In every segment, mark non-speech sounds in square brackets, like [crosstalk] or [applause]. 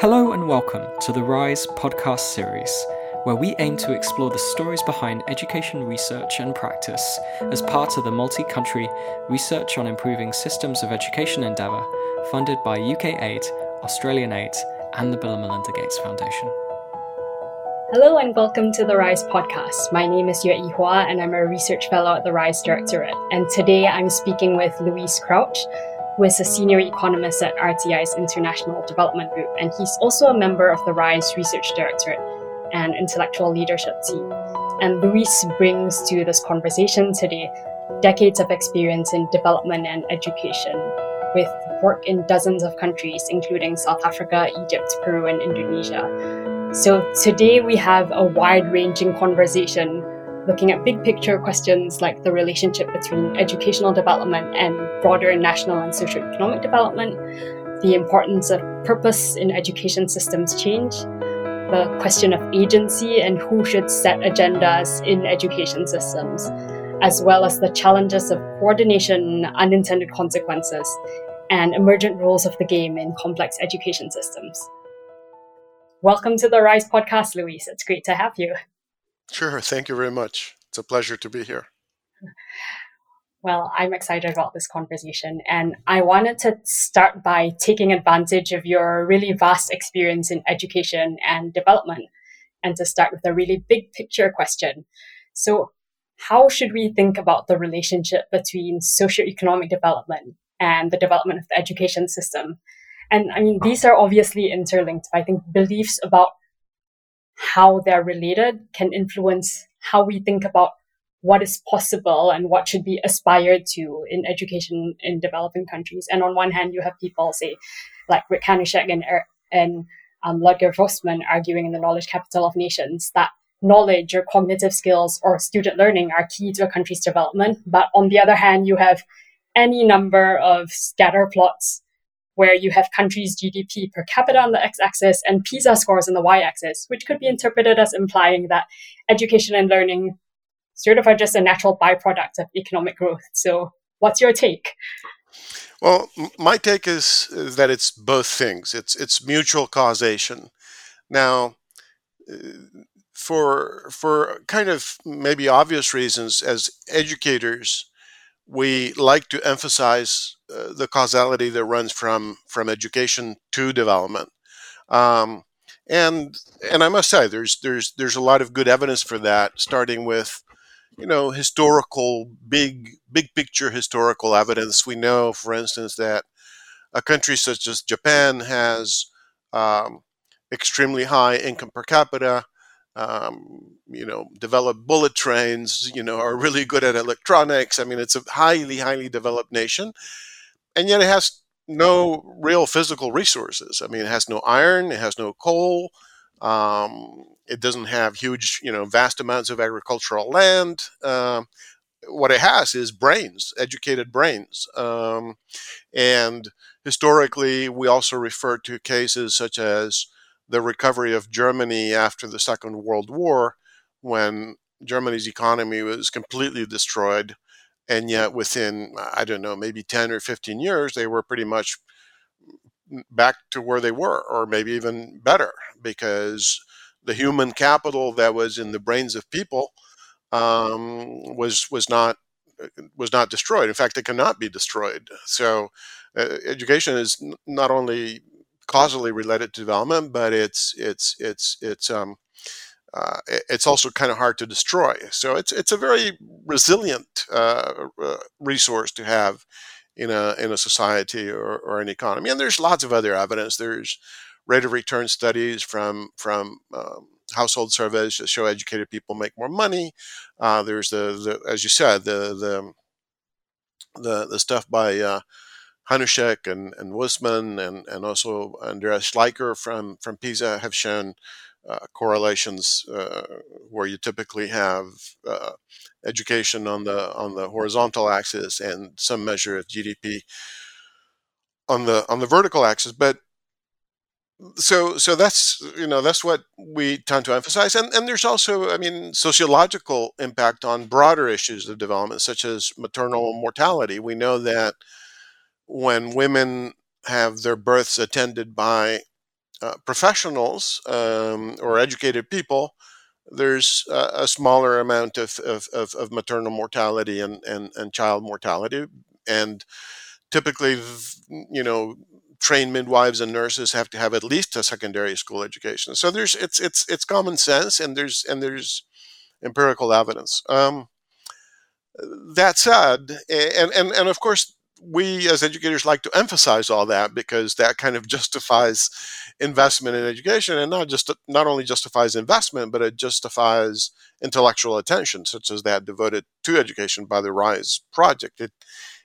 Hello and welcome to the Rise podcast series, where we aim to explore the stories behind education research and practice as part of the multi country Research on Improving Systems of Education endeavour funded by UK Aid, Australian Aid, and the Bill and Melinda Gates Foundation. Hello and welcome to the RISE podcast. My name is Yue-Yi Hwa and I'm a research fellow at the RISE Directorate. And today I'm speaking with Luis Crouch, who is a senior economist at RTI's International Development Group, and he's also a member of the RISE Research Directorate and Intellectual Leadership Team. And Luis brings to this conversation today decades of experience in development and education, with work in dozens of countries, including South Africa, Egypt, Peru, and Indonesia. So today we have a wide ranging conversation looking at big picture questions like the relationship between educational development and broader national and socioeconomic development, the importance of purpose in education systems change, the question of agency and who should set agendas in education systems, as well as the challenges of coordination, unintended consequences, and emergent rules of the game in complex education systems. Welcome to the Rise podcast, Luis. It's great to have you. Sure. Thank you very much. It's a pleasure to be here. Well, I'm excited about this conversation, and I wanted to start by taking advantage of your really vast experience in education and development, and to start with a really big picture question. So, how should we think about the relationship between socioeconomic development and the development of the education system? And I mean, these are obviously interlinked. I think beliefs about how they're related can influence how we think about what is possible and what should be aspired to in education in developing countries. And on one hand, you have people say, like Rick Hanushek and, and um, Ludger Woessmann arguing in the Knowledge Capital of Nations that knowledge or cognitive skills or student learning are key to a country's development. But on the other hand, you have any number of scatter plots where you have countries' GDP per capita on the x-axis and PISA scores on the y-axis, which could be interpreted as implying that education and learning sort of are just a natural byproduct of economic growth. So, what's your take? Well, my take is, is that it's both things. It's it's mutual causation. Now, uh, for for kind of maybe obvious reasons, as educators, we like to emphasize the causality that runs from from education to development. Um, and and I must say, there's there's there's a lot of good evidence for that, starting with you know historical big big picture historical evidence. We know, for instance, that a country such as Japan has um, extremely high income per capita um, you know, develop bullet trains, you know, are really good at electronics. I mean, it's a highly, highly developed nation, and yet it has no real physical resources. I mean, it has no iron, it has no coal, um, it doesn't have huge, you know, vast amounts of agricultural land. Um, what it has is brains, educated brains. Um, and historically, we also refer to cases such as the recovery of Germany after the Second World War, when Germany's economy was completely destroyed. And yet, within, I don't know, maybe 10 or 15 years, they were pretty much back to where they were, or maybe even better, because the human capital that was in the brains of people um, was was not was not destroyed. In fact, it cannot be destroyed. So, uh, education is not only causally related to development, but it's it's it's it's um, uh, it's also kind of hard to destroy. So it's it's a very resilient uh, uh, resource to have in a in a society or, or an economy. And there's lots of other evidence. There's rate of return studies from from um, household surveys that show educated people make more money. Uh, there's the, the as you said the the the, the stuff by uh, Hanushek and, and Woessmann and, and also Andreas Schleicher from, from PISA have shown uh, correlations uh, where you typically have uh, education on the on the horizontal axis and some measure of GDP on the on the vertical axis. But so so that's you know that's what we tend to emphasize and and there's also i mean sociological impact on broader issues of development such as maternal mortality we know that when women have their births attended by uh, professionals um, or educated people, there's a, a smaller amount of, of, of, of, maternal mortality and, and, and child mortality. And typically, you know, trained midwives and nurses have to have at least a secondary school education. So there's it's it's it's common sense and there's and there's empirical evidence. Um, that said, and, and and of course we as educators like to emphasize all that because that kind of [laughs] justifies investment in education and not just not only justifies investment but it justifies intellectual attention such as that devoted to education by the rise project. It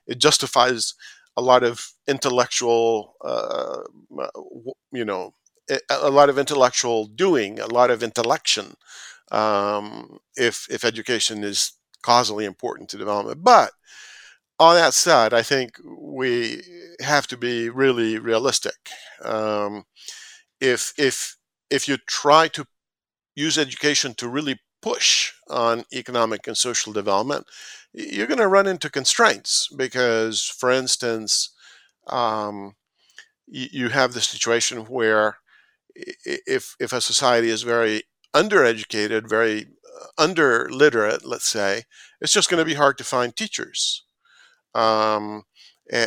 it justifies a lot of intellectual uh, you know a lot of intellectual doing a lot of intellection um, if if education is causally important to development. But all that said, I think we have to be really realistic. Um, if if if you try to use education to really push on economic and social development, you're going to run into constraints because, for instance, um, you, you have the situation where if if a society is very undereducated, very uh, underliterate, let's say, it's just going to be hard to find teachers um,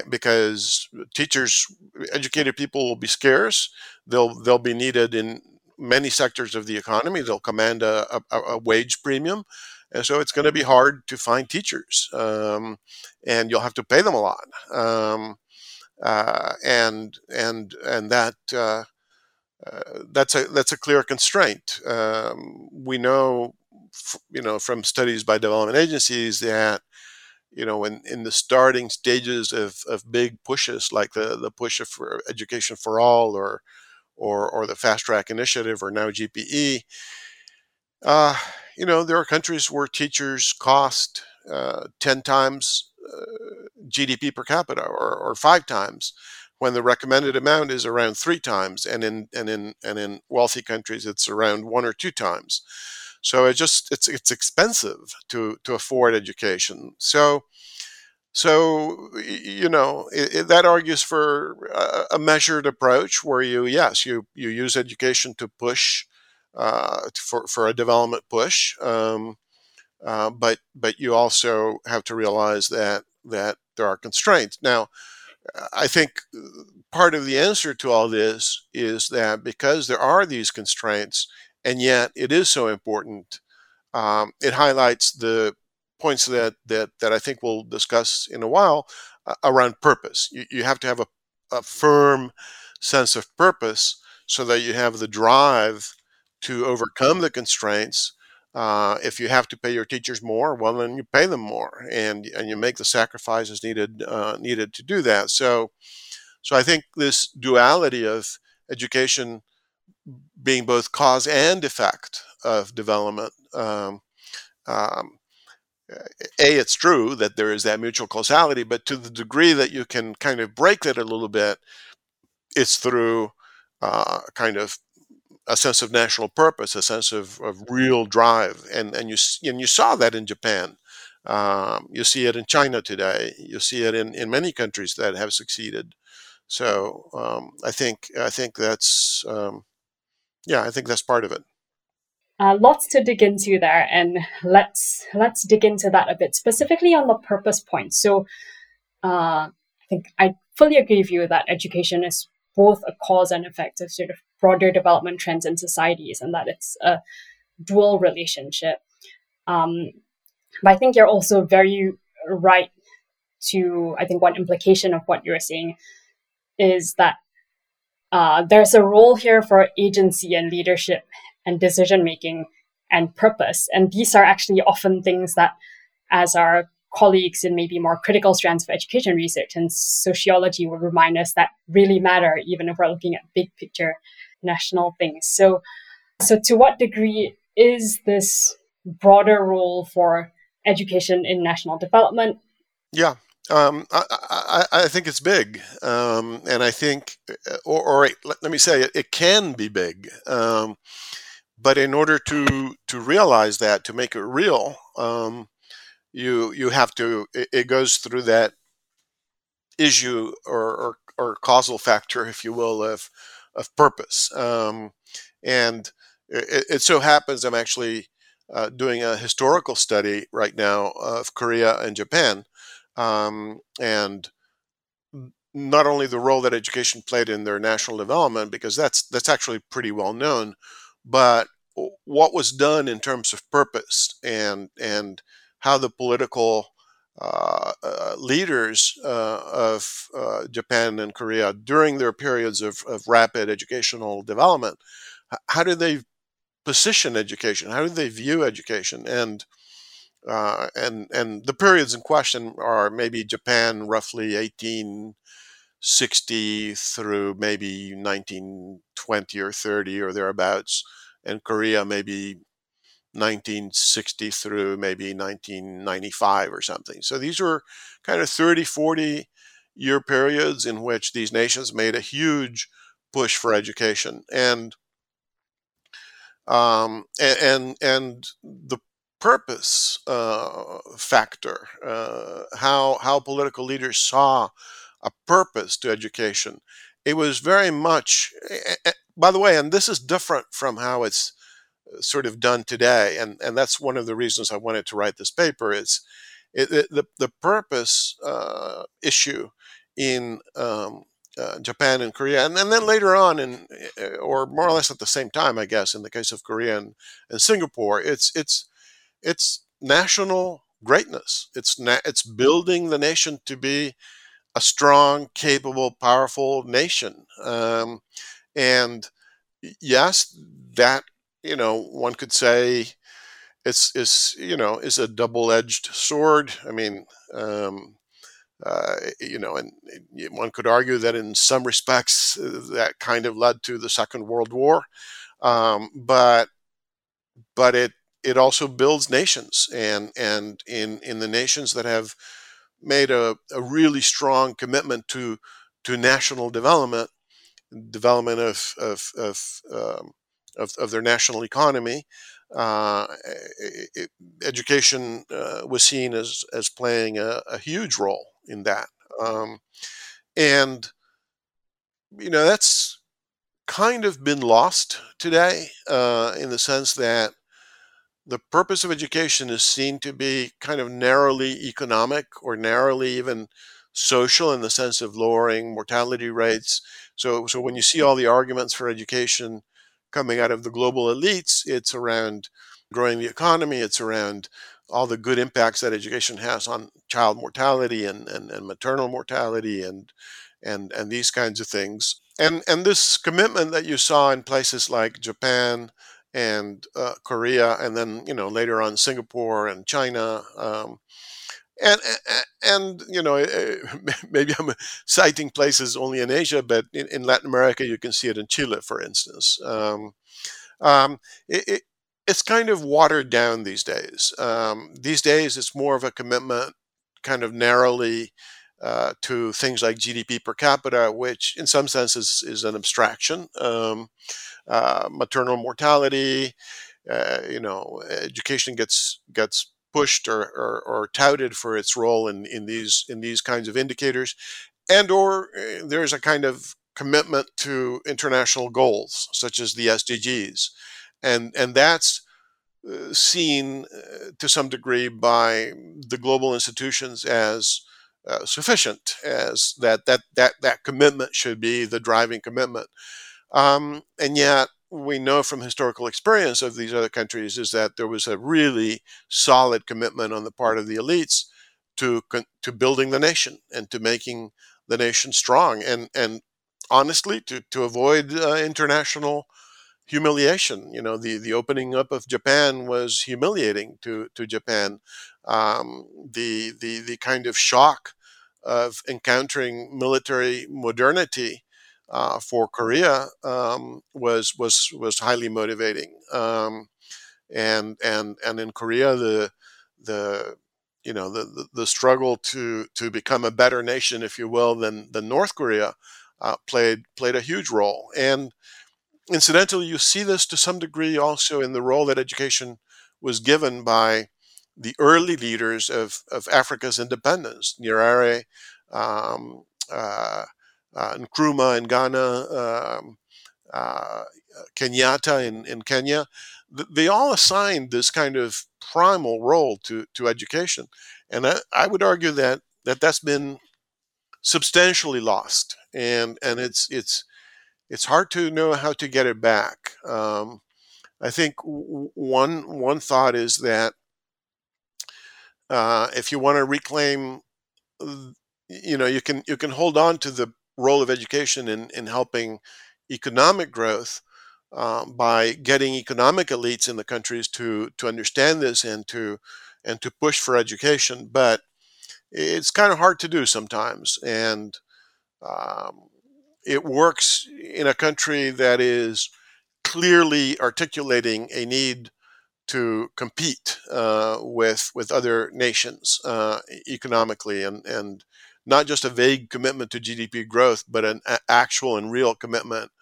because teachers, educated people will be scarce. They'll they'll be needed in many sectors of the economy. They'll command a, a, a wage premium, and so it's going to be hard to find teachers, um, and you'll have to pay them a lot. Um, uh, and and and that uh, uh, that's a that's a clear constraint. Um, we know, f- you know, from studies by development agencies that you know, in, in the starting stages of, of big pushes like the, the push for education for all or, or, or the fast track initiative or now GPE, uh, you know, there are countries where teachers cost uh, 10 times uh, GDP per capita or, or five times when the recommended amount is around three times. And in, and in, and in wealthy countries, it's around one or two times. So it just it's it's expensive to to afford education. So so you know it, it, that argues for a, a, measured approach where you yes you you use education to push uh, for for a development push, um, uh, but but you also have to realize that that there are constraints now. I think part of the answer to all this is that because there are these constraints, and yet it is so important. Um, it highlights the points that that that I think we'll discuss in a while uh, around purpose. You, you have to have a, a firm sense of purpose so that you have the drive to overcome the constraints. Uh, if you have to pay your teachers more, well, then you pay them more, and and you make the sacrifices needed uh, needed to do that. So, so I think this duality of education being both cause and effect of development. Um, um, a, it's true that there is that mutual causality, but to the degree that you can kind of break that a little bit, it's through uh, kind of a sense of national purpose, a sense of, of real drive, and and you and you saw that in Japan. Um, you see it in China today. You see it in, in many countries that have succeeded. So um, I think I think that's um, yeah, I think that's part of it. Uh, lots to dig into there, and let's let's dig into that a bit specifically on the purpose point. So, uh, I think I fully agree with you that education is both a cause and effect of sort of broader development trends in societies, and that it's a dual relationship. Um, but I think you're also very right to I think one implication of what you're saying is that uh, there's a role here for agency and leadership and decision making and purpose. And these are actually often things that, as our colleagues in maybe more critical strands of education research and sociology would remind us that really matter, even if we're looking at big picture national things. So, so to what degree is this broader role for education in national development? Yeah, um, I, I, I, think it's big, um, and I think, uh, or, or let, let, me say, it, it can be big. Um, but in order to to realize that, to make it real, um, you you have to. It, it, goes through that issue or, or, or causal factor, if you will, of of purpose. Um, and it, it, so happens I'm actually uh, doing a historical study right now of Korea and Japan, um, and not only the role that education played in their national development, because that's that's actually pretty well known, but what was done in terms of purpose and and how the political uh, uh, leaders uh, of uh, Japan and Korea during their periods of, of rapid educational development, how do they position education? How do they view education? And uh, and and the periods in question are maybe Japan, roughly 1860 through maybe 1920 or 30 or thereabouts, and Korea maybe 1960 through maybe 1995 or something. So these were kind of 30, 40 year periods in which these nations made a huge push for education. And um, and and the purpose uh, factor, uh, how how political leaders saw a purpose to education, it was very much. By the way, and this is different from how it's sort of done today, and and that's one of the reasons I wanted to write this paper. Is it, it, the the purpose uh, issue in um, uh, Japan and Korea, and, and, then later on, in uh, or more or less at the same time, I guess, in the case of Korea and, and Singapore, it's it's it's national greatness. It's na- it's building the nation to be a strong, capable, powerful nation. Um, and yes, that you know, one could say it's is you know is a double-edged sword. I mean, um, uh, you know, and one could argue that in some respects uh, that kind of led to the Second World War, um, but but it it also builds nations, and and in in the nations that have made a, a really strong commitment to to national development, development of of, of um, of, of their national economy. Uh, it, education uh, was seen as, as playing a, a huge role in that. Um, and, you know, that's kind of been lost today uh, in the sense that the purpose of education is seen to be kind of narrowly economic or narrowly even social in the sense of lowering mortality rates. So, so when you see all the arguments for education coming out of the global elites. It's around growing the economy. It's around all the good impacts that education has on child mortality and, and, and maternal mortality and and and these kinds of things. And and this commitment that you saw in places like Japan and uh, Korea, and then you know later on Singapore and China. Um, and, and you know [laughs] maybe I'm citing places only in Asia, but in, in Latin America you can see it in Chile, for instance. Um, um, it, it, it's kind of watered down these days. Um, these days it's more of a commitment, kind of narrowly. Uh, to things like GDP per capita, which in some senses is an abstraction. Um, uh, maternal mortality, uh, you know, education gets gets pushed or, or, or, touted for its role in, in these in these kinds of indicators, and or uh, there's a kind of commitment to international goals such as the SDGs, and and that's uh, seen uh, to some degree by the global institutions as uh, sufficient, as that that that that commitment should be the driving commitment, um, and yet we know from historical experience of these other countries is that there was a really solid commitment on the part of the elites to to building the nation and to making the nation strong and and honestly to to avoid uh, international humiliation. You know the the opening up of Japan was humiliating to to Japan. Um, the the the kind of shock of encountering military modernity uh, for Korea um, was was was highly motivating. Um, and and and in Korea, the the you know the, the, the struggle to to become a better nation, if you will, than than North Korea uh, played played a huge role. And incidentally, you see this to some degree also in the role that education was given by the early leaders of, of Africa's independence, Nyerere, um, uh, uh, Nkrumah in Ghana, um, uh, Kenyatta in, in Kenya, they all assigned this kind of primal role to, to education. And I, I would argue that, that that's been substantially lost. And, and it's, it's, it's hard to know how to get it back. Um, I think one, one thought is that uh, if you want to reclaim, you know, you can, you can hold on to the role of education in, in helping economic growth, um, by getting economic elites in the countries to to understand this and to and to push for education. But it's kind of hard to do sometimes, and um, it works in a country that is clearly articulating a need to compete uh, with with other nations uh, economically and and not just a vague commitment to GDP growth, but an actual and real commitment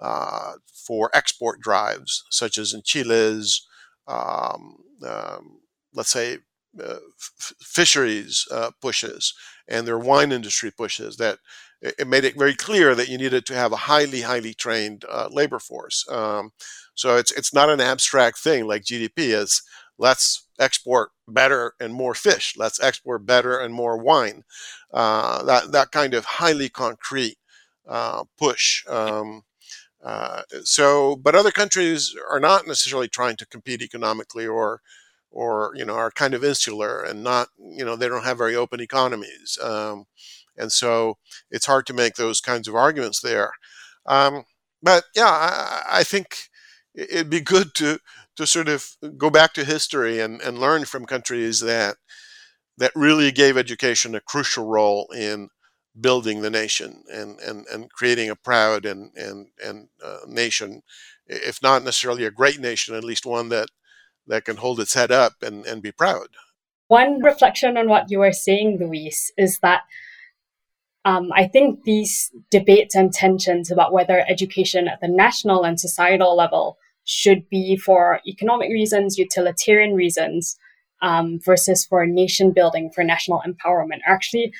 uh, for export drives, such as in Chile's, um, um, let's say, uh, f- fisheries uh, pushes and their wine industry pushes that it made it very clear that you needed to have a highly, highly trained uh, labor force. Um, so it's it's not an abstract thing like GDP is. Let's export better and more fish. Let's export better and more wine. Uh, that that kind of highly concrete uh, push. Um, uh, so, but other countries are not necessarily trying to compete economically or, or you know, are kind of insular and not, you know, they don't have very open economies, um, and so it's hard to make those kinds of arguments there. Um, but yeah, I, I, think it'd be good to to sort of go back to history and, and learn from countries that that really gave education a crucial role in building the nation and, and, and creating a proud and, and, and uh, nation, if not necessarily a great nation, at least one that, that can hold its head up and, and be proud. One reflection on what you were saying, Luis, is that um, I think these debates and tensions about whether education at the national and societal level should be for economic reasons, utilitarian reasons, um, versus for nation building, for national empowerment, are actually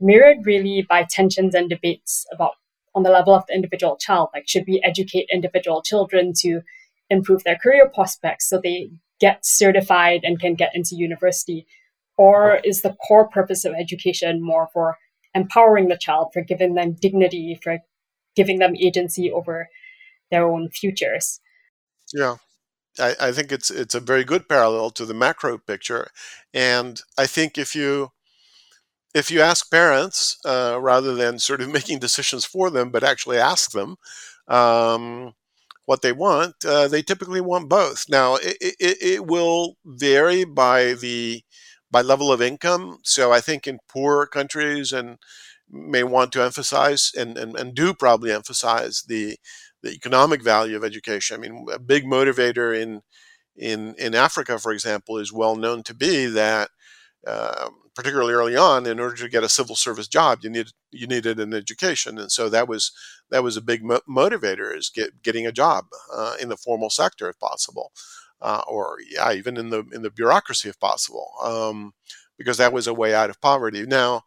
mirrored really by tensions and debates about on the level of the individual child. Like, should we educate individual children to improve their career prospects so they get certified and can get into university? Or is the core purpose of education more for empowering the child, for giving them dignity, for giving them agency over their own futures? Yeah. I, I think it's it's a very good parallel to the macro picture. And I think if you if you ask parents uh, rather than sort of [laughs] making decisions for them, but actually ask them um, what they want, uh, they typically want both. Now, it, it, it, will vary by the by level of income. So I think in poor countries and may want to emphasize and, and, and do probably emphasize the the economic value of education. I mean, a big motivator in in in Africa, for example, is well known to be that um, particularly early on, in order to get a civil service job, you needed you needed an education, and so that was that was a big mo- motivator is get, getting a job uh, in the formal sector if possible, uh, or yeah, even in the in the bureaucracy if possible, um, because that was a way out of poverty. Now,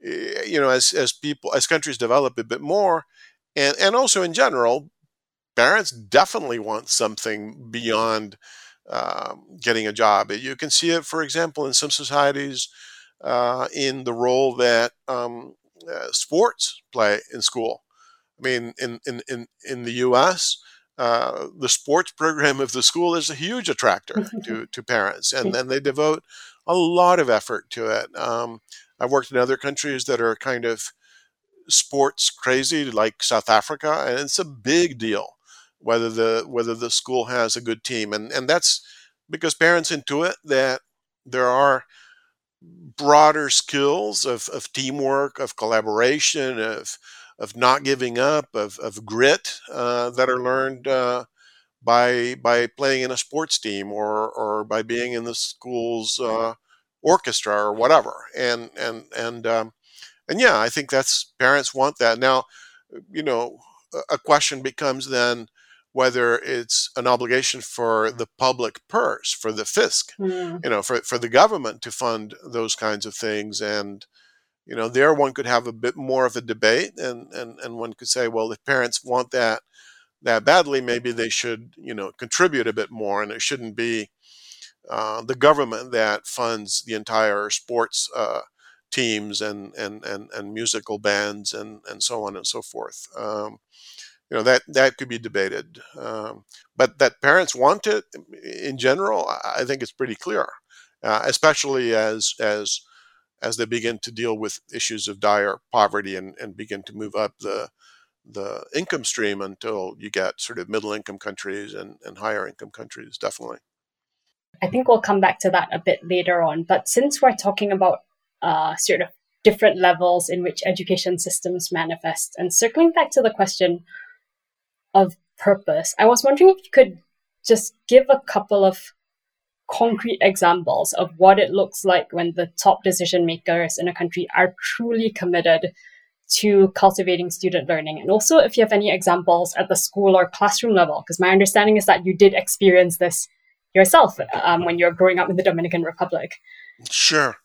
you know, as as people as countries develop a bit more, and and also in general, parents definitely want something beyond um, getting a job. You can see it, for example, in some societies uh, in the role that um, uh, sports play in school. I mean, in, in, in, in the US, uh, the sports program of the school is a huge attractor to, [laughs] to parents, and then they devote a lot of effort to it. Um, I've worked in other countries that are kind of sports crazy, like South Africa, and it's a big deal whether the whether the school has a good team, and and that's because parents intuit that there are broader skills of, of teamwork, of collaboration, of of not giving up, of, of grit uh, that are learned uh, by by playing in a sports team or or by being in the school's uh, orchestra or whatever. And and and um, and yeah, I think that's parents want that. Now, you know, a question becomes then whether it's an obligation for the public purse, for the fisc, mm. you know, for, for the government to fund those kinds of things. And, you know, there one could have a bit more of a debate and, and, and one could say, well, if parents want that, that badly, maybe they should, you know, contribute a bit more, and it shouldn't be uh, the government that funds the entire sports uh, teams and, and, and, and musical bands and, and so on and so forth. Um, you know that that could be debated, um, but that parents want it in general, I think it's pretty clear, uh, especially as as as they begin to deal with issues of dire poverty and, and begin to move up the the income stream until you get sort of middle income countries and, and higher income countries, definitely. I think we'll come back to that a bit later on. But since we're talking about uh, sort of different levels in which education systems manifest, and circling back to the question of purpose, I was wondering if you could just give a couple of concrete examples of what it looks like when the top decision makers in a country are truly committed to cultivating student learning. And also, if you have any examples at the school or classroom level, because my understanding is that you did experience this yourself um, when you're growing up in the Dominican Republic. Sure.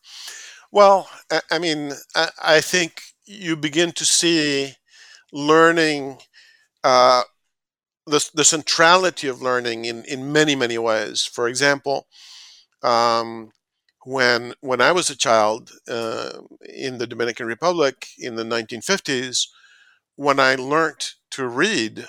Well, I mean, I think you begin to see learning, uh, the, the centrality of learning in, in many, many ways. For example, um, when when I was a child uh, in the Dominican Republic in the 1950s, when I learned to read,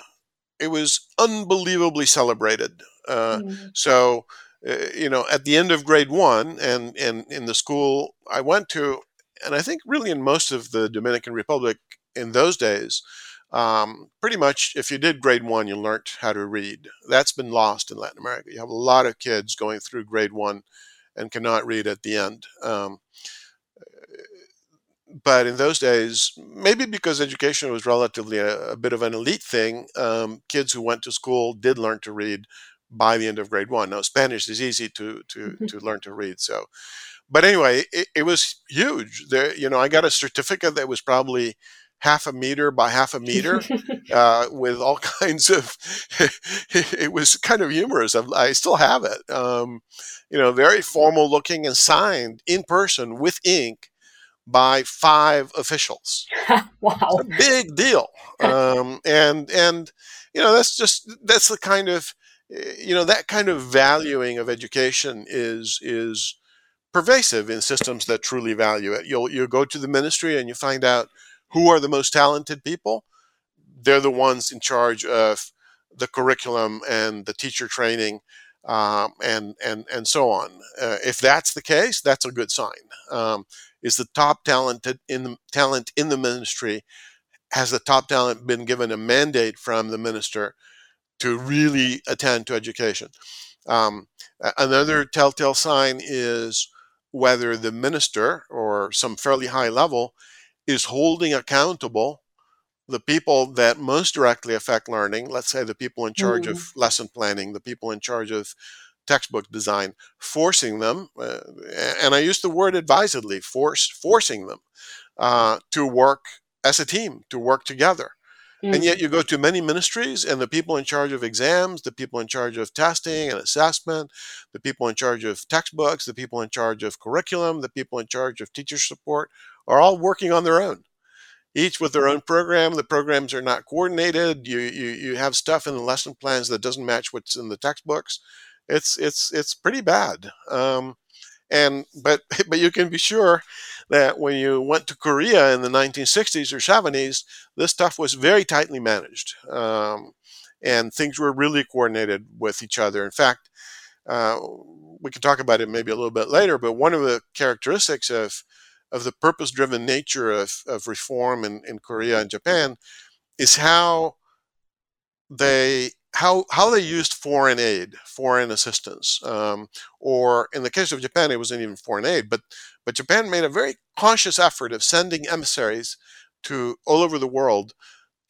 it was unbelievably celebrated. Uh, mm-hmm. So, uh, you know, at the end of grade one, and and in the school I went to, and I think really in most of the Dominican Republic in those days, um, pretty much if you did grade one, you learned how to read. That's been lost in Latin America. You have a lot of kids going through grade one and cannot read at the end. Um, but in those days, maybe because education was relatively a, a bit of an elite thing, um, kids who went to school did learn to read by the end of grade one. Now, Spanish is easy to to mm-hmm. to learn to read. So, but anyway, it, it was huge. There, you know, I got a certificate that was probably half a meter by half a meter [laughs] uh, with all [laughs] kinds of [laughs] it was kind of humorous i still have it um, you know very formal looking and signed in person with ink by five officials. Wow. Big deal um, and and you know that's just that's the kind of you know that kind of valuing of education is is pervasive in systems that truly value it. You'll you go to the ministry and you find out who are the most talented people? They're the ones in charge of the curriculum and the teacher training um, and and and so on. Uh, if that's the case, that's a good sign. Um, is the top talented in the talent in the ministry? Has the top talent been given a mandate from the minister to really attend to education? Um, another telltale sign is whether the minister or some fairly high level is holding accountable the people that most directly affect learning, let's say the people in charge mm. of lesson planning, the people in charge of textbook design, forcing them, uh, and I use the word advisedly, force, forcing them uh, to work as a team, to work together. Mm. And yet you go to many ministries and the people in charge of exams, the people in charge of testing and assessment, the people in charge of textbooks, the people in charge of curriculum, the people in charge of teacher support are all working on their own each with their own program. The programs are not coordinated. You you, you have stuff in the lesson plans that doesn't match what's in the textbooks. It's it's it's pretty bad. Um, and but [laughs] but you can be sure that when you went to korea in the 1960s or 70s this stuff was very tightly managed um, and things were really coordinated with each other. In fact uh, we can talk about it maybe a little bit later but one of the characteristics of of the purpose driven nature of, of reform in, in Korea and Japan is how they how how they used foreign aid, foreign assistance, um, or in the case of Japan, it wasn't even foreign aid, but but Japan made a very conscious effort of sending emissaries to all over the world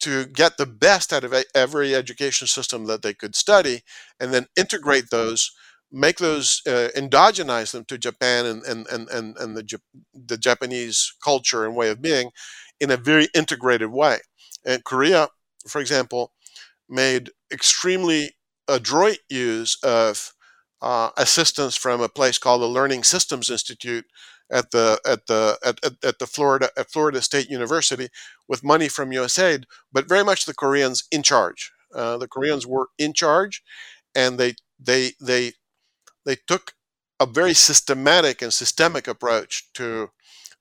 to get the best out of every education system that they could study, and then integrate those make those uh, endogenize them to Japan and and and and, and the the Japanese culture and way of being in a very integrated way. And Korea, for example, made extremely adroit use of uh, assistance from a place called the Learning Systems Institute at the at the at, at, at, the Florida at Florida State University with money from USAID, but very much the Koreans in charge. Uh, the Koreans were in charge, and they they they they took a very systematic and systemic approach to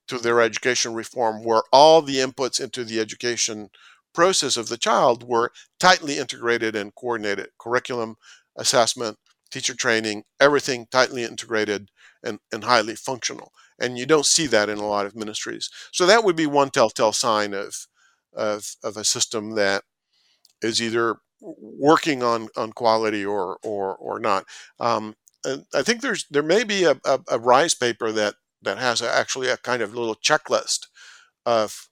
to their education reform, where all the inputs into the education process of the child were tightly integrated and coordinated. Curriculum, assessment, teacher training, everything tightly integrated and, and highly functional. And you don't see that in a lot of ministries. So that would be one telltale sign of of, of a system that is either working on, on quality or or or not. Um, I think there's there may be a, a, a RISE paper that that has a, actually a kind of little checklist of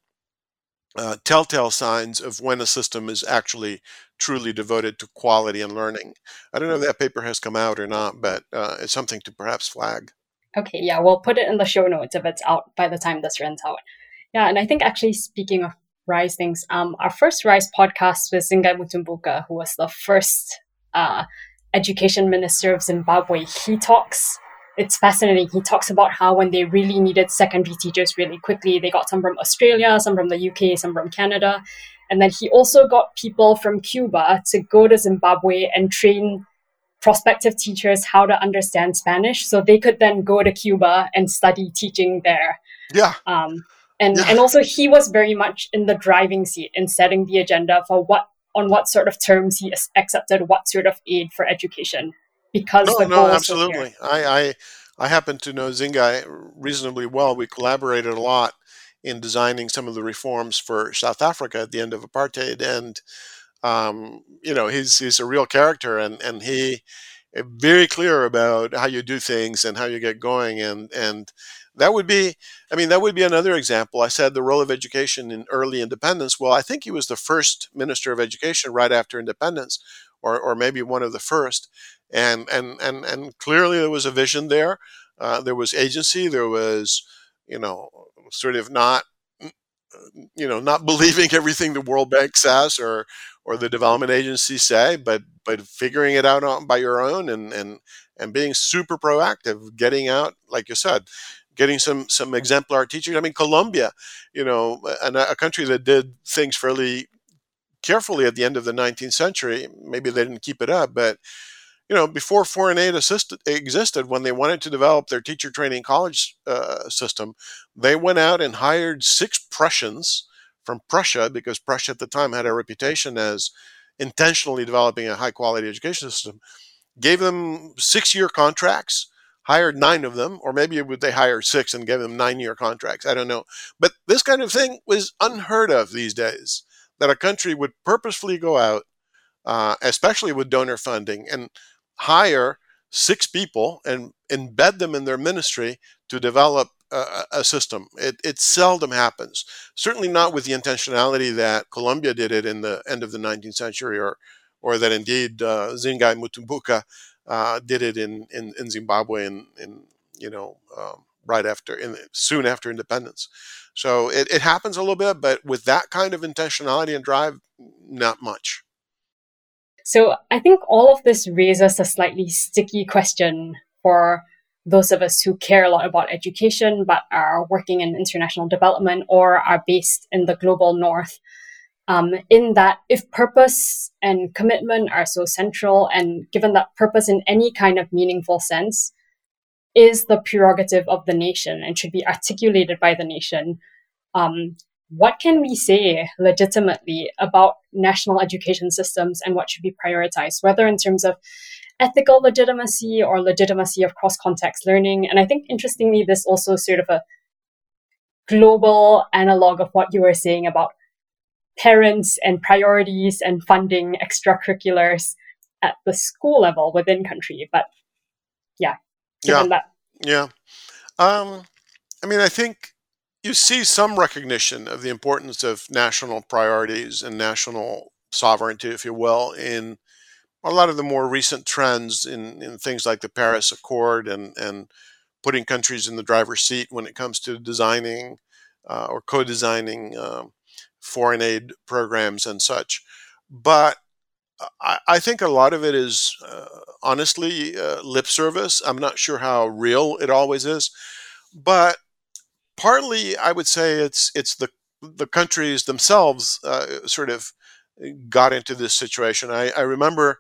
uh, telltale signs of when a system is actually truly devoted to quality and learning. I don't know if that paper has come out or not, but uh, it's something to perhaps flag. Okay, yeah, we'll put it in the show notes if it's out by the time this runs out. Yeah, and I think actually speaking of Rise things, um, our first Rise podcast was Dzingai Mutumbuka, who was the first uh, education minister of Zimbabwe. He talks it's fascinating. He talks about how when they really needed secondary teachers really quickly, they got some from Australia, some from the UK, some from Canada. And then he also got people from Cuba to go to Zimbabwe and train prospective teachers how to understand Spanish so they could then go to Cuba and study teaching there. Yeah. Um, and, yeah. and also he was very much in the driving seat in setting the agenda for what on what sort of terms he accepted what sort of aid for education because no, no, absolutely. I, I I happen to know Dzingai reasonably well. We collaborated a lot in designing some of the reforms for South Africa at the end of apartheid, and um, you know he's he's a real character, and and he eh, very clear about how you do things and how you get going, and and that would be i mean that would be another example i said the role of education in early independence well i think he was the first minister of education right after independence or, or maybe one of the first and and and and clearly there was a vision there. Uh, there was agency. There was, you know, sort of not, you know, not [laughs] believing everything the World Bank says or or the development agencies say, but but figuring it out on, by your own and and and being super proactive, getting out, like you said, getting some some exemplar teachers. I mean, Colombia, you know, and a country that did things fairly carefully at the end of the 19th century. Maybe they didn't keep it up, but you know, before foreign aid assisted, existed, when they wanted to develop their teacher training college uh, system, they went out and hired six Prussians from Prussia, because Prussia at the time had a reputation as intentionally developing a high quality education system, gave them six year contracts, hired nine of them, or maybe would they hired six and gave them nine year contracts. I don't know. But this kind of thing was unheard of these days that a country would purposefully go out, uh, especially with donor funding, and hire six people and embed them in their ministry to develop a, a system. It, it, seldom happens. Certainly not with the intentionality that Colombia did it in the end of the 19th century, or or that indeed uh, Dzingai Mutumbuka uh, did it in, in, in Zimbabwe in, in you know um, right after in, soon after independence. So it, it happens a little bit, but with that kind of intentionality and drive, not much. So I think all of this raises a slightly sticky question for those of us who care a lot about education but are working in international development or are based in the global north. Um, in that, if purpose and commitment are so central, and given that purpose in any kind of meaningful sense is the prerogative of the nation and should be articulated by the nation, um, what can we say legitimately about national education systems and what should be prioritized, whether in terms of ethical legitimacy or legitimacy of cross context learning? And I think interestingly, this also sort of a global analog of what you were saying about parents and priorities and funding extracurriculars at the school level within country. But yeah, yeah, that. Yeah. Um, I mean, I think you see some recognition of the importance of national priorities and national sovereignty, if you will, in a lot of the more recent trends in, in things like the Paris Accord and, and putting countries in the driver's seat when it comes to designing uh, or co designing um, foreign aid programs and such. But I, I, think a lot of it is uh, honestly uh, lip service. I'm not sure how real it always is. But partly I would say it's it's the the countries themselves uh, sort of got into this situation. I, I remember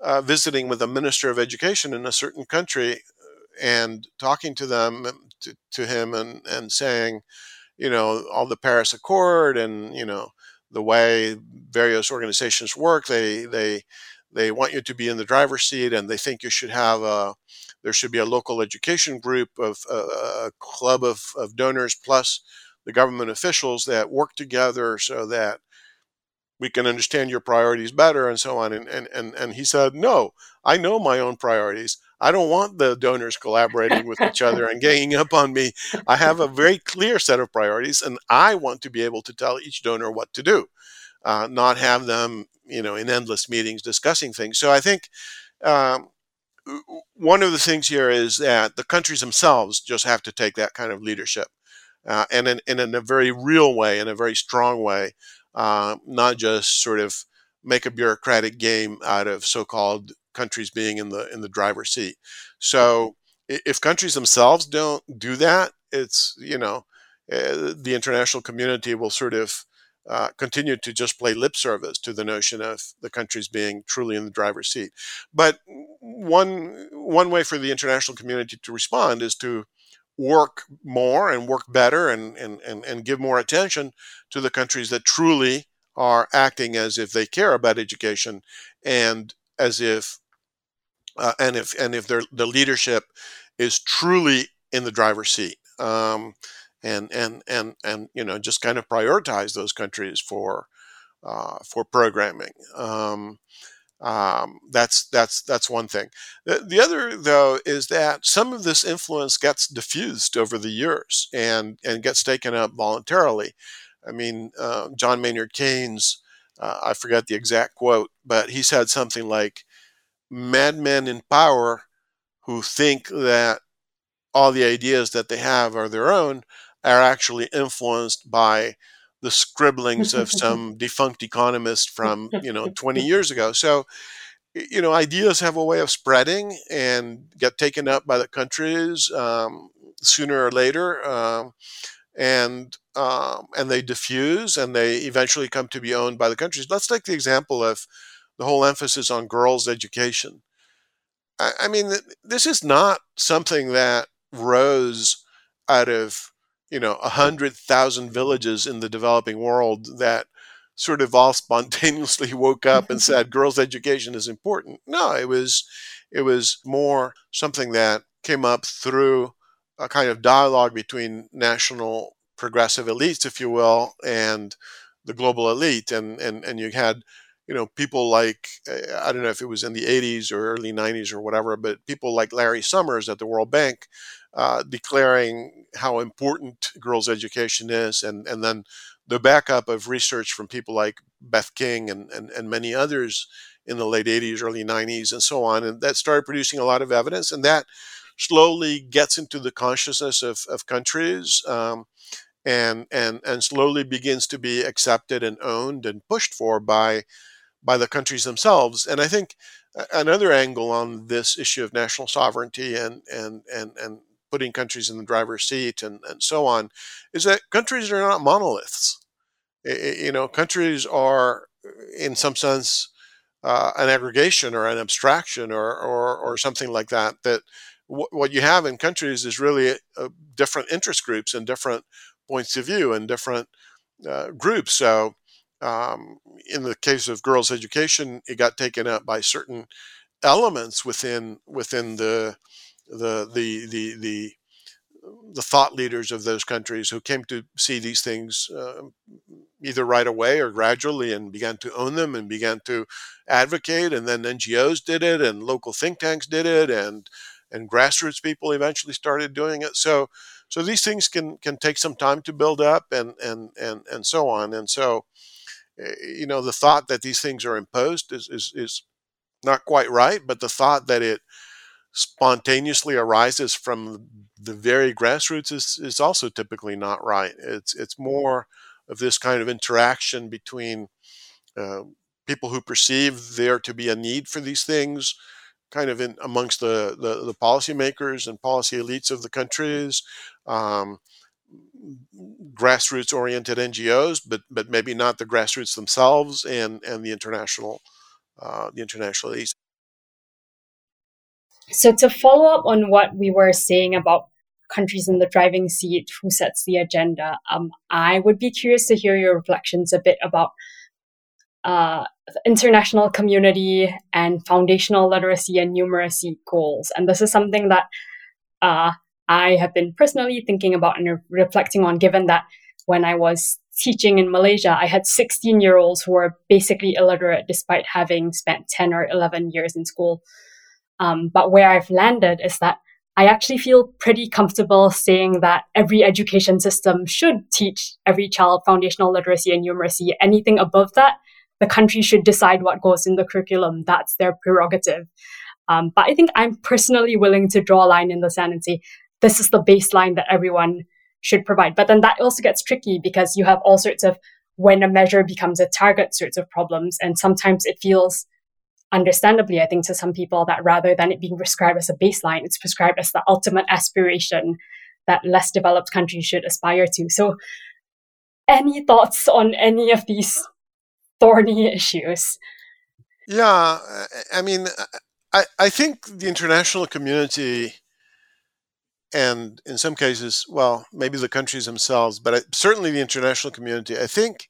uh, visiting with a minister of education in a certain country and talking to them to, to him and, and saying, you know, all the Paris Accord and you know the way various organizations work. They they they want you to be in the driver's seat, and they think you should have a there should be a local education group of uh, a club of, of donors plus the government officials that work together so that we can understand your priorities better and so on. And, and, and, and he said, no, I know my own priorities. I don't want the donors collaborating with each other and ganging up on me. I have a very clear set of priorities, and I want to be able to tell each donor what to do, uh, not have them, you know, in endless meetings discussing things. So I think um, one of the things here is that the countries themselves just have to take that kind of leadership, uh, and in, in, in, a very real way, in a very strong way, uh, not just sort of make a bureaucratic game out of so-called countries being in the in the driver's seat. So if countries themselves don't do that, it's you know uh, the international community will sort of uh, continue to just play lip service to the notion of the countries being truly in the driver's seat. But one one way for the international community to respond is to work more and work better and, and, and, and give more attention to the countries that truly are acting as if they care about education and as if uh, and if and if their the leadership is truly in the driver's seat um, and and and and you know just kind of prioritize those countries for uh, for programming um, um, that's that's that's one thing. The, the, other, though, is that some of this influence gets diffused over the years and and gets taken up voluntarily. I mean, uh, John Maynard Keynes, uh, I forget the exact quote, but he said something like, "Madmen in power who think that all the ideas that they have are their own are actually influenced by." The scribblings of [laughs] some defunct economist from you know 20 [laughs] years ago. So you know ideas have a way of spreading and get taken up by the countries um, sooner or later um, and um, and they diffuse and they eventually come to be owned by the countries. Let's take the example of the whole emphasis on girls education. I, I mean this is not something that rose out of you know, a hundred thousand villages in the developing world that sort of all [laughs] spontaneously woke up and said [laughs] girls' education is important. No, it was it was more something that came up through a kind of dialogue between national progressive elites, if you will, and the global elite. And and and you had you know people like uh, I don't know if it was in the 80s or early 90s or whatever, but people like Larry Summers at the World Bank uh, declaring how important girls' education is, and, and then the backup of research from people like Beth King and, and, and many others in the late 80s, early 90s, and so on. And that started producing a lot of evidence, and that slowly gets into the consciousness of, of countries. Um, and, and, and slowly begins to be accepted and owned and pushed for by, by the countries themselves. And I think another angle on this issue of national sovereignty and, and, and, and putting countries in the driver's seat and, and so on, is that countries are not monoliths. You know, countries are, in some sense, uh, an aggregation or an abstraction or, or, or something like that. That w- what you have in countries is really a different interest groups and different points of view and different uh, groups. So, um, in the case of girls' education, it got taken up by certain elements within within the the the the the the thought leaders of those countries who came to see these things uh, either right away or gradually and began to own them and began to advocate. And then NGOs did it and local think tanks did it and and grassroots people eventually started doing it. So so these things can can take some time to build up and and and and so on. And so eh, you know the thought that these things are imposed is is, is not quite right but the thought that it spontaneously arises from the very grassroots is, is also typically not right. It's it's more of this kind of interaction between uh, people who perceive there to be a need for these things, kind of in amongst the the, the policymakers and policy elites of the countries, um, grassroots oriented NGOs, but but maybe not the grassroots themselves and and the international uh, the international agencies. So to follow up on what we were saying about countries in the driving seat, who sets the agenda, um, I would be curious to hear your reflections a bit about uh, international community and foundational literacy and numeracy goals. And this is something that uh, I have been personally thinking about and reflecting on, given that when I was teaching in Malaysia, I had 16 year olds who were basically illiterate despite having spent 10 or 11 years in school. Um, but where I've landed is that I actually feel pretty comfortable saying that every education system should teach every child foundational literacy and numeracy. Anything above that, the country should decide what goes in the curriculum. That's their prerogative. Um, but I think I'm personally willing to draw a line in the sand and say, this is the baseline that everyone should provide. But then that also gets tricky because you have all sorts of when a measure becomes a target sorts of problems. And sometimes it feels understandably, I think, to some people that rather than it being prescribed as a baseline, it's prescribed as the ultimate aspiration that less developed countries should aspire to. So, any thoughts on any of these thorny issues? Yeah, I mean, I, I think the international community, and in some cases, well, maybe the countries themselves, but certainly the international community, I think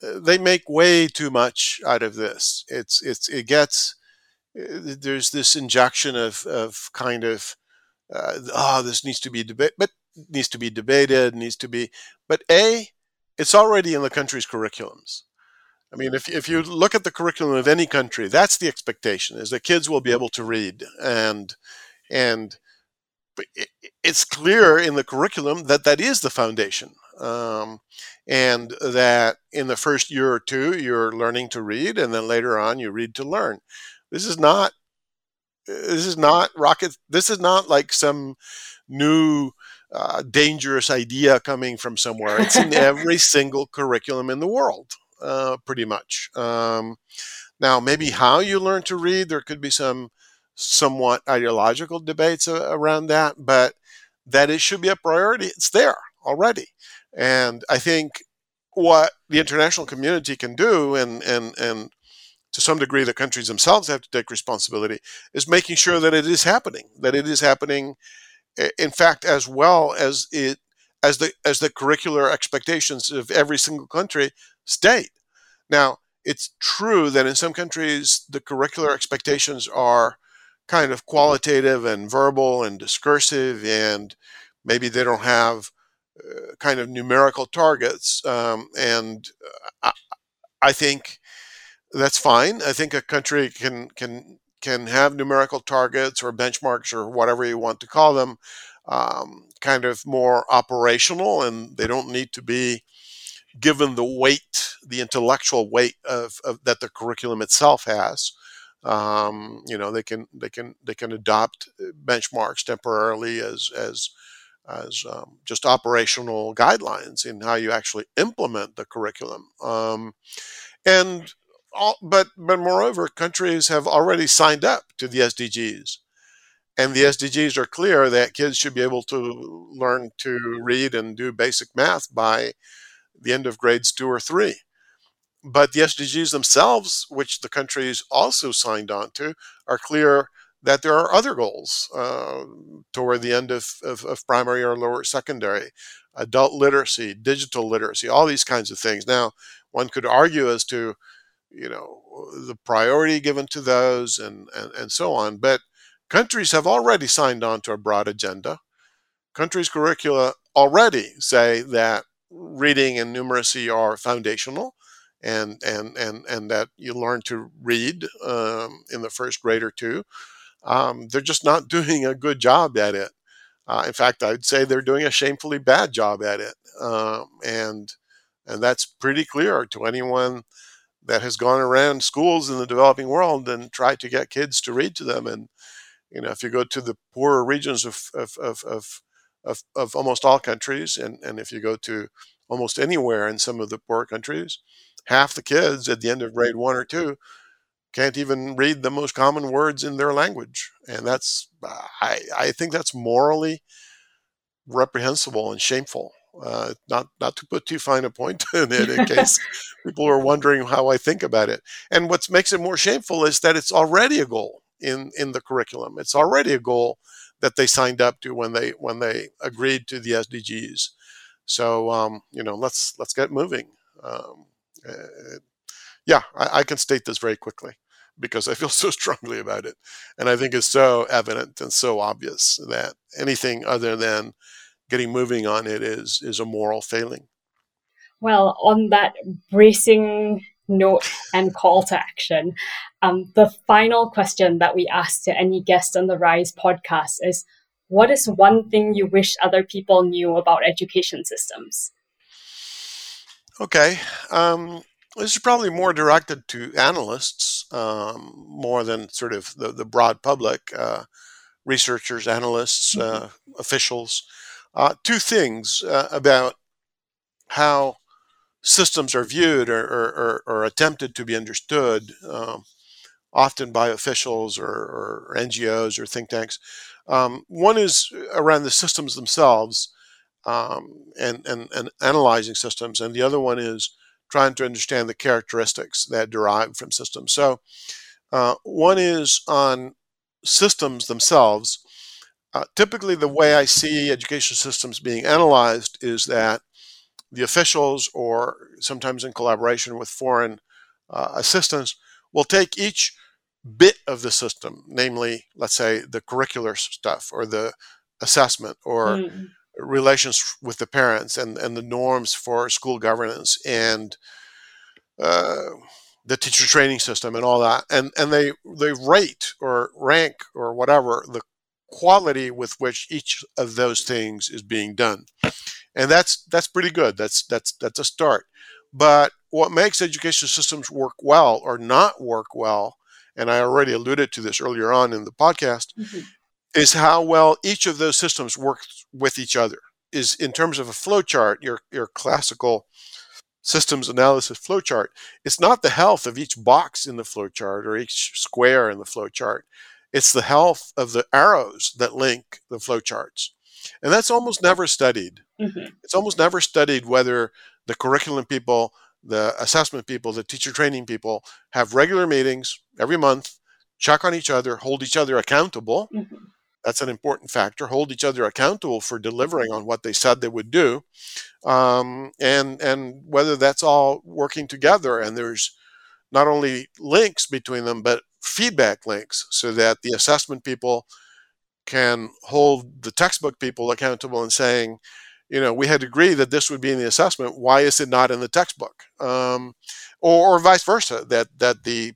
they make way too much out of this. It's it's it gets uh, there's this injection of of kind of uh, oh this needs to be debate, but needs to be debated, needs to be, but a it's already in the country's curriculums. I mean, if, if you look at the curriculum of any country, that's the expectation: is that kids will be able to read, and and it's clear in the curriculum that that is the foundation um, and that in the first year or two you're learning to read and then later on you read to learn. This is not this is not rocket this is not like some new uh, dangerous idea coming from somewhere. It's in [laughs] every single curriculum in the world uh, pretty much. Um, now maybe how you learn to read there could be some somewhat ideological debates around that but that it should be a priority. It's there already and I think what the international community can do, and and and to some degree the countries themselves have to take responsibility, is making sure that it is happening, that it is happening, in fact, as well as it as the as the curricular expectations of every single country state. Now, it's true that in some countries the curricular expectations are kind of qualitative and verbal and discursive, and maybe they don't have kind of numerical targets, um, and uh, I, I, think that's fine. I think a country can can can have numerical targets or benchmarks or whatever you want to call them, um, kind of more operational, and they don't need to be given the weight, the intellectual weight of, of that the curriculum itself has. Um, you know, they can they can they can adopt uh, benchmarks temporarily as as as um, just operational guidelines in how you actually implement the curriculum. Um, and all, but but moreover, countries have already signed up to the SDGs, and the SDGs are clear that kids should be able to learn to read and do basic math by the end of grades two or three. But the SDGs themselves, which the countries also signed on to, are clear that there are other goals uh, toward the end of, of, of, primary or lower secondary, adult literacy, digital literacy, all these kinds of things. Now, one could argue as to, you know, the priority given to those and, and, and so on, but countries have already signed on to a broad agenda. Countries' curricula already say that reading and numeracy are foundational and and and and that you learn to read um, in the first grade or two um, they're just not doing a good job at it. Uh, in fact, I'd say they're doing a shamefully bad job at it, um, and and that's pretty clear to anyone that has gone around schools in the developing world and tried to get kids to read to them. And you know, if you go to the poorer regions of of of, of, of, of almost all countries, and, and if you go to almost anywhere in some of the poor countries, half the kids at the end of grade one or two can't even read the most common words in their language. And that's, I, I think that's morally reprehensible and shameful. Uh, not not to put too fine a point [laughs] in it, in [laughs] case people are wondering how I think about it. And what makes it more shameful is that it's already a goal in in the curriculum. It's already a goal that they signed up to when they when they agreed to the SDGs. So um, you know, let's let's get moving. Um, uh, yeah, I, I can state this very quickly because I [laughs] feel so strongly about it. And I think it's so evident and so obvious that anything other than getting moving on it is is a moral failing. Well, on that bracing note and call to action, um, the final question that we ask to any guest on the Rise podcast is what is one thing you wish other people knew about education systems? Okay. Um, this is probably more directed to analysts um, more than sort of the, the broad public, uh, researchers, analysts, mm-hmm. uh, officials. Uh, two things uh, about how systems are viewed or, or, or, or attempted to be understood, um, often by officials or, or, NGOs or think tanks. Um, one is around the systems themselves um, and, and, and analyzing systems, and the other one is trying to understand the characteristics that derive from systems. So, uh, one is on systems themselves. Uh, typically, the way I see education systems being analyzed is that the officials, or sometimes in collaboration with foreign uh, assistants, will take each bit of the system, namely, let's say, the curricular stuff or the assessment or mm relations with the parents and, and the norms for school governance and uh, the teacher training system and all that. And and they they rate or rank or whatever the quality with which each of those things is being done. And that's that's pretty good. That's that's that's a start. But what makes education systems work well or not work well and i already alluded to this earlier on in the podcast mm-hmm is how well each of those systems work with each other. Is in terms of a flowchart, your your classical systems analysis flowchart, it's not the health of each box in the flowchart or each square in the flowchart. It's the health of the arrows that link the flowcharts. And that's almost never studied. Mm-hmm. It's almost never studied whether the curriculum people, the assessment people, the teacher training people have regular meetings every month, check on each other, hold each other accountable. Mm-hmm that's an important factor. Hold each other accountable for delivering on what they said they would do, um, and and whether that's all working together. And there's not only links between them, but feedback links, so that the assessment people can hold the textbook people accountable and saying, you know, we had agreed that this would be in the assessment. Why is it not in the textbook? Um, or, or, vice versa, that that the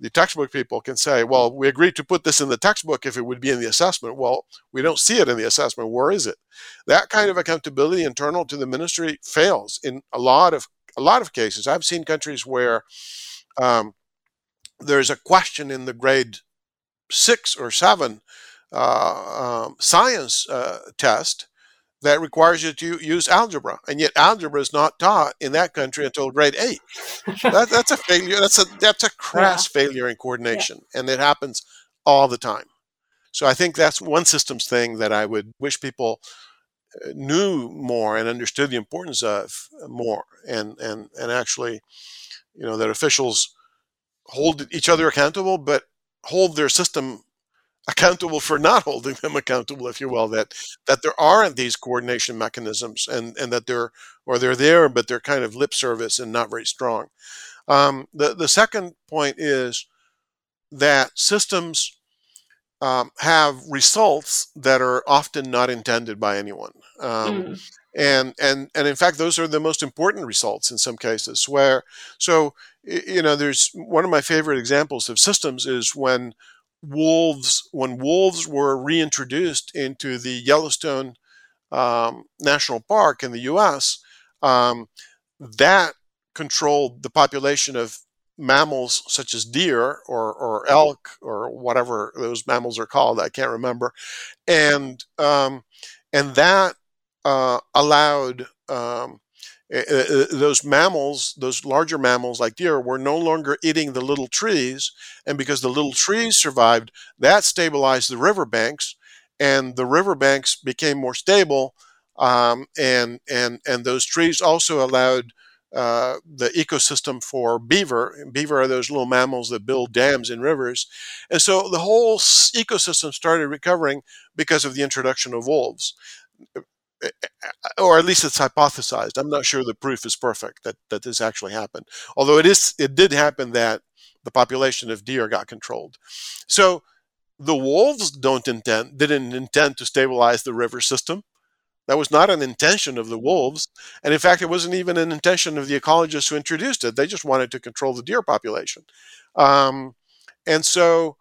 the textbook people can say, well, we agreed to put this in the textbook if it would be in the assessment. Well, we don't see it in the assessment. Where is it? That kind of accountability internal to the ministry fails in a lot of a lot of cases. I've seen countries where um, there's a question in the grade six or seven uh, um, science uh, test that requires you to use algebra, and yet algebra is not taught in that country until grade eight. that, [laughs] that's a failure. That's a that's a crass yeah. failure in coordination, yeah. and it happens all the time. So I think that's one systems thing that I would wish people uh, knew more and understood the importance of more, and and and actually, you know, that officials hold each other accountable, but hold their system accountable for not holding them accountable, if you will, that that there aren't these coordination mechanisms and, and that they're or they're there, but they're kind of lip service and not very strong. Um, the, the second point is that systems um, have results that are often not intended by anyone. Um, mm. And, and, and in fact, those are the most important results in some cases where, so, you know, there's one of my favorite examples of systems is when wolves when wolves were reintroduced into the Yellowstone um, National Park in the U.S. Um, that controlled the population of mammals such as deer or, or elk or whatever those mammals are called. I can't remember, and um, and that uh, allowed um, uh, those mammals, those larger mammals like deer, were no longer eating the little trees. And because the little trees survived, that stabilized the riverbanks, and the riverbanks became more stable. Um, and and and those trees also allowed uh, the ecosystem for beaver. Beaver are those little mammals that build dams in rivers, and so the whole ecosystem started recovering because of the introduction of wolves or at least it's hypothesized. I'm not sure the proof is perfect that, that this actually happened. Although it is, it did happen that the population of deer got controlled. So the wolves don't intend, didn't intend to stabilize the river system. That was not an intention of the wolves, and in fact, it wasn't even an intention of the ecologists who introduced it. They just wanted to control the deer population, um, and so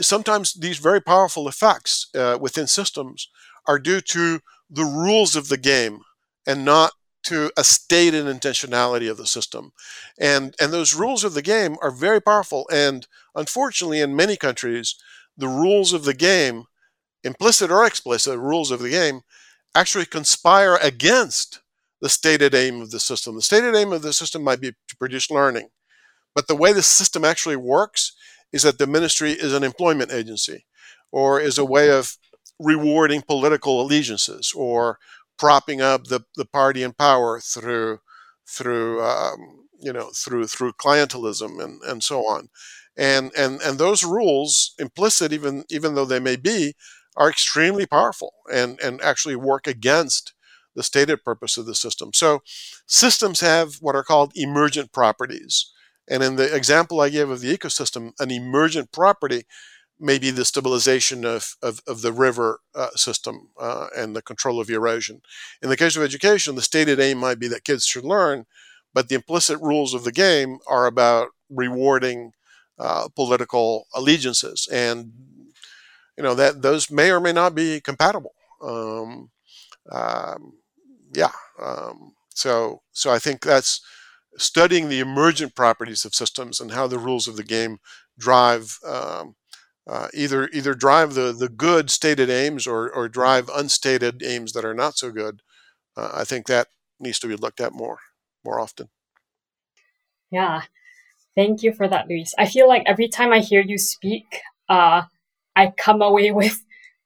sometimes these very powerful effects uh, within systems are due to the rules of the game and not to a stated intentionality of the system. And, and those rules of the game are very powerful. And unfortunately, in many countries, the rules of the game, implicit or explicit rules of the game, actually conspire against the stated aim of the system. The stated aim of the system might be to produce learning. But the way the system actually works is that the ministry is an employment agency or is a way of rewarding political allegiances or propping up the, the party in power through through um, you know through through clientelism and, and so on. And and and those rules implicit even even though they may be are extremely powerful and and actually work against the stated purpose of the system. So systems have what are called emergent properties. And in the example i gave of the ecosystem an emergent property maybe the stabilization of, of, of the river uh, system uh, and the control of erosion. In the case of education, the stated aim might be that kids should learn, but the implicit rules of the game are about rewarding uh, political allegiances, and you know that those may or may not be compatible. Um, um, yeah, um, so so I think that's studying the emergent properties of systems and how the rules of the game drive um, uh, either either drive the the good stated aims or or drive unstated aims that are not so good. Uh, I think that needs to be looked at more more often. Yeah, thank you for that, Luis. I feel like every time I hear you speak, uh, I come away [laughs] with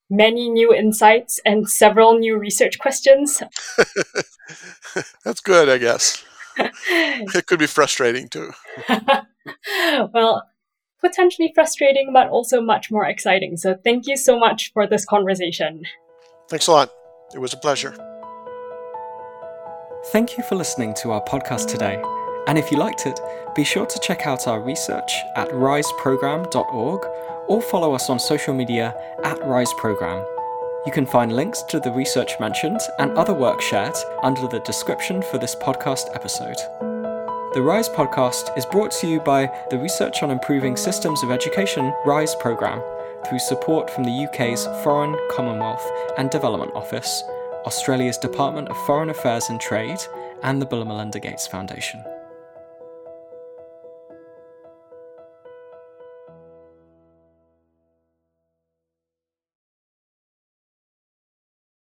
many new insights and several new research questions. [laughs] That's good, I guess. [laughs] it could be frustrating too. well, potentially frustrating, but also much more exciting. So thank you so much for this conversation. Thanks a lot. It was a pleasure. Thank you for listening to our podcast today. And if you liked it, be sure to check out our research at riseprogramme.org or follow us on social media at riseprogram. You can find links to the research mentioned and other work shared under the description for this podcast episode. The RISE podcast is brought to you by the Research on Improving Systems of Education RISE programme through support from the UK's Foreign, Commonwealth and Development Office, Australia's Department of Foreign Affairs and Trade, and the Bill and Melinda Gates Foundation.